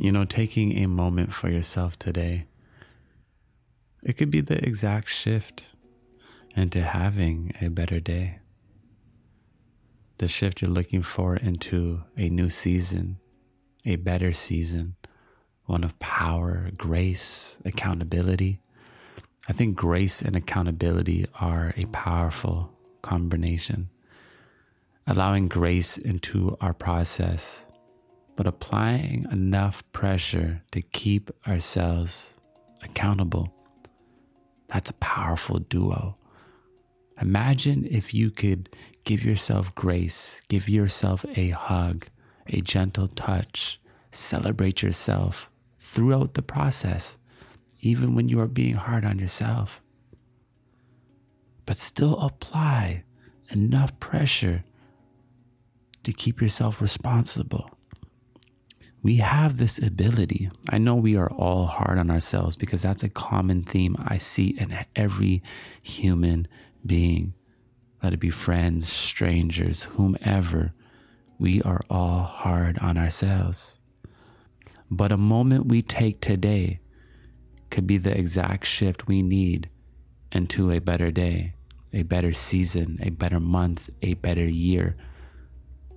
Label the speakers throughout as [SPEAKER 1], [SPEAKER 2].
[SPEAKER 1] You know, taking a moment for yourself today, it could be the exact shift into having a better day. The shift you're looking for into a new season, a better season, one of power, grace, accountability. I think grace and accountability are a powerful combination. Allowing grace into our process, but applying enough pressure to keep ourselves accountable. That's a powerful duo. Imagine if you could give yourself grace, give yourself a hug, a gentle touch, celebrate yourself throughout the process, even when you are being hard on yourself. But still apply enough pressure to keep yourself responsible. We have this ability. I know we are all hard on ourselves because that's a common theme I see in every human being. Let it be friends, strangers, whomever. We are all hard on ourselves. But a moment we take today could be the exact shift we need into a better day, a better season, a better month, a better year,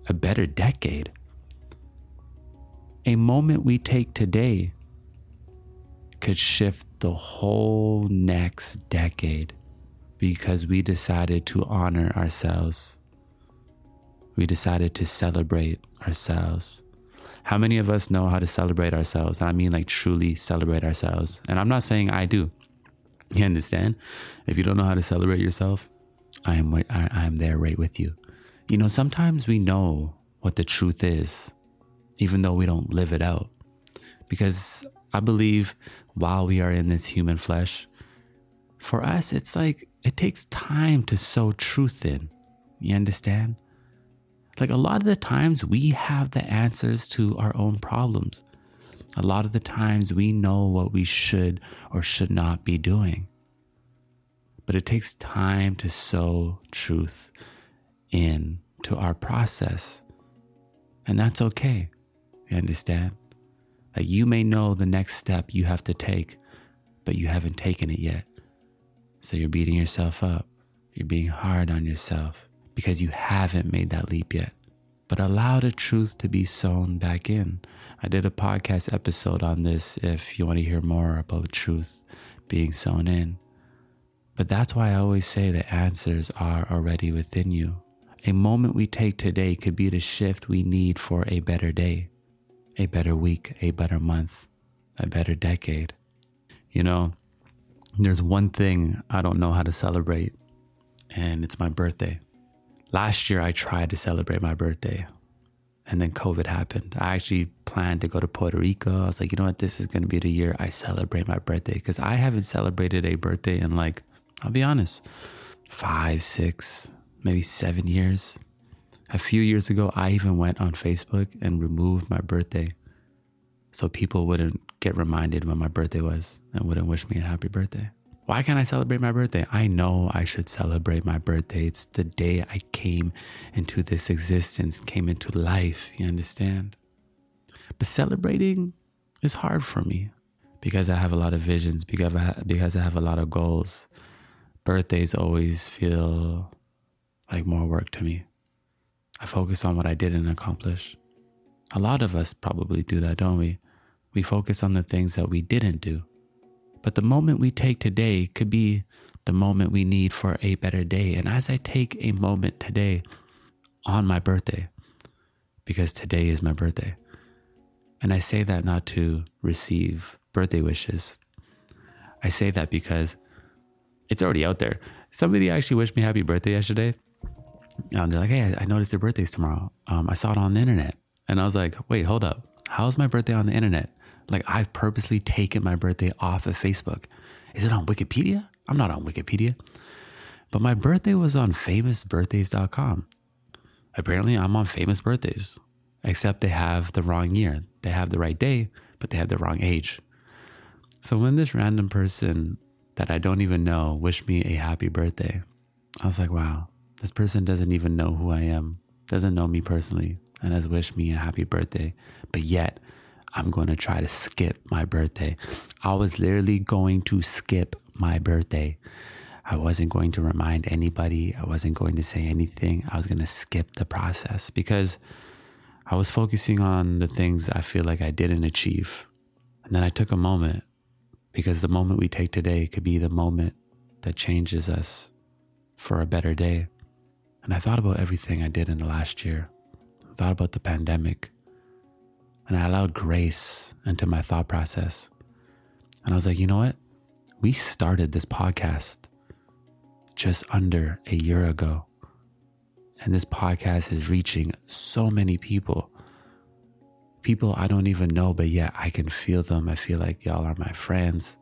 [SPEAKER 1] a better decade. A moment we take today could shift the whole next decade because we decided to honor ourselves. We decided to celebrate ourselves. How many of us know how to celebrate ourselves? And I mean, like, truly celebrate ourselves. And I'm not saying I do. You understand? If you don't know how to celebrate yourself, I am, I am there right with you. You know, sometimes we know what the truth is, even though we don't live it out. Because I believe while we are in this human flesh, for us, it's like it takes time to sow truth in. You understand? Like a lot of the times, we have the answers to our own problems. A lot of the times, we know what we should or should not be doing. But it takes time to sow truth in to our process. And that's okay. You understand? Like you may know the next step you have to take, but you haven't taken it yet. So you're beating yourself up. You're being hard on yourself because you haven't made that leap yet. But allow the truth to be sown back in. I did a podcast episode on this if you want to hear more about truth being sown in. But that's why I always say the answers are already within you. A moment we take today could be the shift we need for a better day, a better week, a better month, a better decade. You know, there's one thing I don't know how to celebrate, and it's my birthday. Last year, I tried to celebrate my birthday, and then COVID happened. I actually planned to go to Puerto Rico. I was like, you know what? This is going to be the year I celebrate my birthday because I haven't celebrated a birthday in like, I'll be honest, five, six, maybe seven years. A few years ago, I even went on Facebook and removed my birthday so people wouldn't get reminded when my birthday was and wouldn't wish me a happy birthday. Why can't I celebrate my birthday? I know I should celebrate my birthday. It's the day I came into this existence, came into life. You understand? But celebrating is hard for me because I have a lot of visions, because I, because I have a lot of goals. Birthdays always feel like more work to me. I focus on what I didn't accomplish. A lot of us probably do that, don't we? We focus on the things that we didn't do. But the moment we take today could be the moment we need for a better day. And as I take a moment today on my birthday, because today is my birthday, and I say that not to receive birthday wishes, I say that because it's already out there. Somebody actually wished me happy birthday yesterday. Um, they're like, hey, I noticed your birthday's tomorrow. Um, I saw it on the internet. And I was like, wait, hold up. How's my birthday on the internet? Like, I've purposely taken my birthday off of Facebook. Is it on Wikipedia? I'm not on Wikipedia. But my birthday was on famousbirthdays.com. Apparently, I'm on famous birthdays, except they have the wrong year. They have the right day, but they have the wrong age. So when this random person that I don't even know wished me a happy birthday, I was like, wow, this person doesn't even know who I am, doesn't know me personally, and has wished me a happy birthday. But yet, I'm going to try to skip my birthday. I was literally going to skip my birthday. I wasn't going to remind anybody. I wasn't going to say anything. I was going to skip the process because I was focusing on the things I feel like I didn't achieve. And then I took a moment because the moment we take today could be the moment that changes us for a better day. And I thought about everything I did in the last year. I thought about the pandemic. And I allowed grace into my thought process. And I was like, you know what? We started this podcast just under a year ago. And this podcast is reaching so many people. People I don't even know, but yet I can feel them. I feel like y'all are my friends.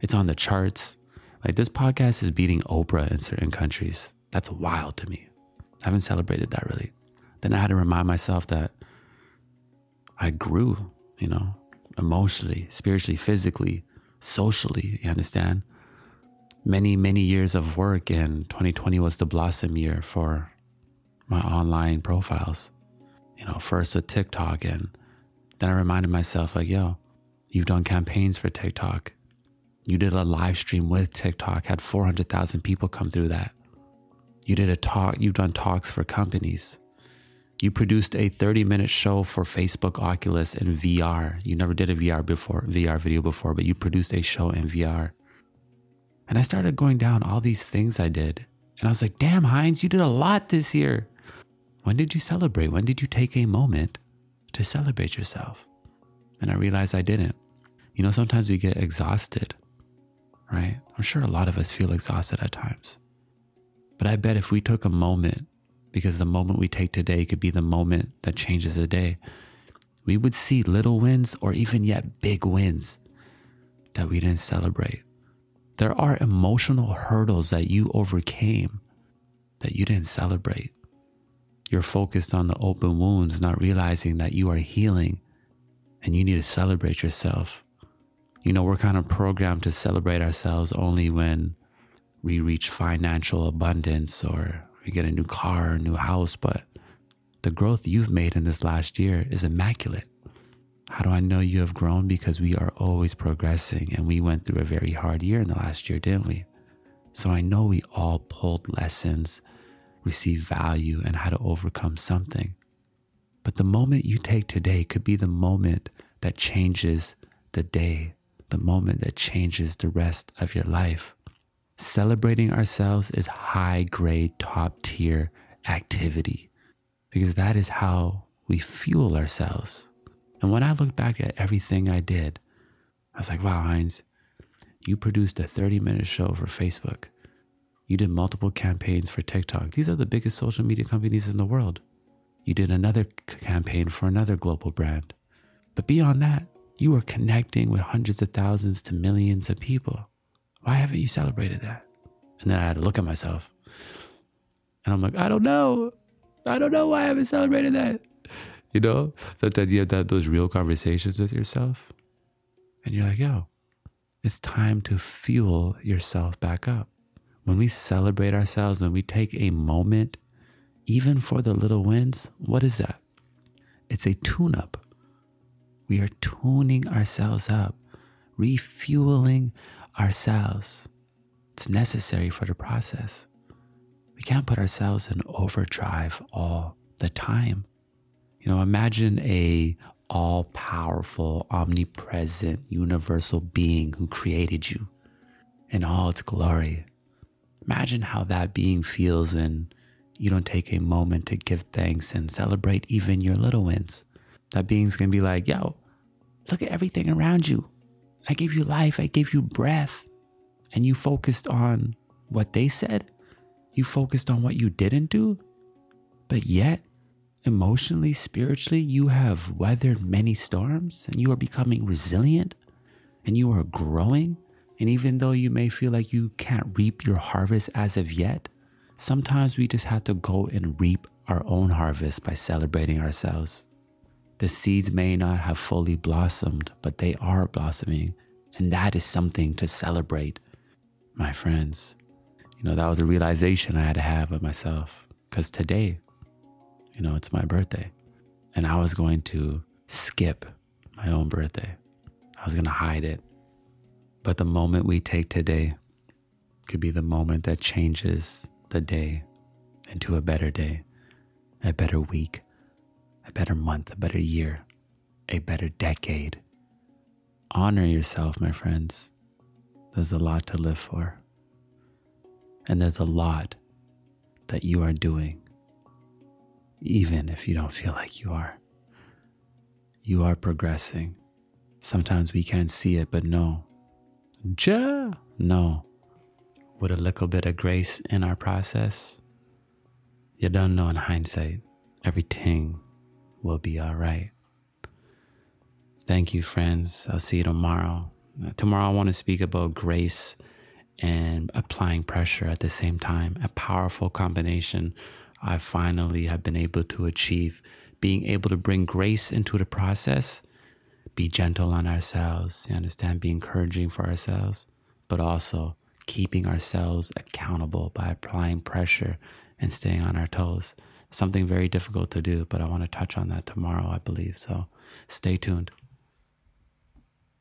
[SPEAKER 1] It's on the charts. Like this podcast is beating Oprah in certain countries. That's wild to me. I haven't celebrated that really. Then I had to remind myself that I grew, you know, emotionally, spiritually, physically, socially. You understand? Many, many years of work, and 2020 was the blossom year for my online profiles. You know, first with TikTok, and then I reminded myself, like, yo, you've done campaigns for TikTok. You did a live stream with TikTok, had 400,000 people come through that. You did a talk, you've done talks for companies. You produced a 30 minute show for Facebook Oculus and VR. You never did a VR before, VR video before, but you produced a show in VR. And I started going down all these things I did. And I was like, damn, Heinz, you did a lot this year. When did you celebrate? When did you take a moment to celebrate yourself? And I realized I didn't. You know, sometimes we get exhausted, right? I'm sure a lot of us feel exhausted at times. But I bet if we took a moment, because the moment we take today could be the moment that changes the day, we would see little wins or even yet big wins that we didn't celebrate. There are emotional hurdles that you overcame that you didn't celebrate. You're focused on the open wounds, not realizing that you are healing and you need to celebrate yourself. You know, we're kind of programmed to celebrate ourselves only when we reach financial abundance or we get a new car, a new house, but the growth you've made in this last year is immaculate. How do I know you have grown? Because we are always progressing and we went through a very hard year in the last year, didn't we? So I know we all pulled lessons, received value, and how to overcome something. But the moment you take today could be the moment that changes the day, the moment that changes the rest of your life. Celebrating ourselves is high grade, top tier activity because that is how we fuel ourselves. And when I look back at everything I did, I was like, wow, Heinz, you produced a 30 minute show for Facebook. You did multiple campaigns for TikTok. These are the biggest social media companies in the world. You did another campaign for another global brand. But beyond that, you are connecting with hundreds of thousands to millions of people. Why haven't you celebrated that? And then I had to look at myself. And I'm like, I don't know. I don't know why I haven't celebrated that. You know, sometimes you have those real conversations with yourself. And you're like, yo, it's time to fuel yourself back up. When we celebrate ourselves, when we take a moment, even for the little wins, what is that? It's a tune up. We are tuning ourselves up, refueling ourselves. It's necessary for the process. We can't put ourselves in overdrive all the time. You know, imagine a all powerful, omnipresent, universal being who created you in all its glory. Imagine how that being feels when you don't take a moment to give thanks and celebrate even your little wins. That being's gonna be like, yo, look at everything around you. I gave you life, I gave you breath. And you focused on what they said, you focused on what you didn't do, but yet, emotionally, spiritually, you have weathered many storms and you are becoming resilient and you are growing. And even though you may feel like you can't reap your harvest as of yet, sometimes we just have to go and reap our own harvest by celebrating ourselves. The seeds may not have fully blossomed, but they are blossoming. And that is something to celebrate, my friends. You know, that was a realization I had to have of myself. Because today, you know, it's my birthday. And I was going to skip my own birthday. I was going to hide it. But the moment we take today could be the moment that changes the day into a better day, a better week, a better month, a better year, a better decade. Honor yourself, my friends. There's a lot to live for. And there's a lot that you are doing, even if you don't feel like you are. You are progressing. Sometimes we can't see it, but no. Ja, no. With a little bit of grace in our process, you don't know in hindsight, everything will be all right. Thank you, friends. I'll see you tomorrow. Tomorrow, I want to speak about grace and applying pressure at the same time, a powerful combination I finally have been able to achieve. Being able to bring grace into the process, be gentle on ourselves, you understand, be encouraging for ourselves, but also keeping ourselves accountable by applying pressure and staying on our toes. Something very difficult to do, but I want to touch on that tomorrow, I believe. So stay tuned.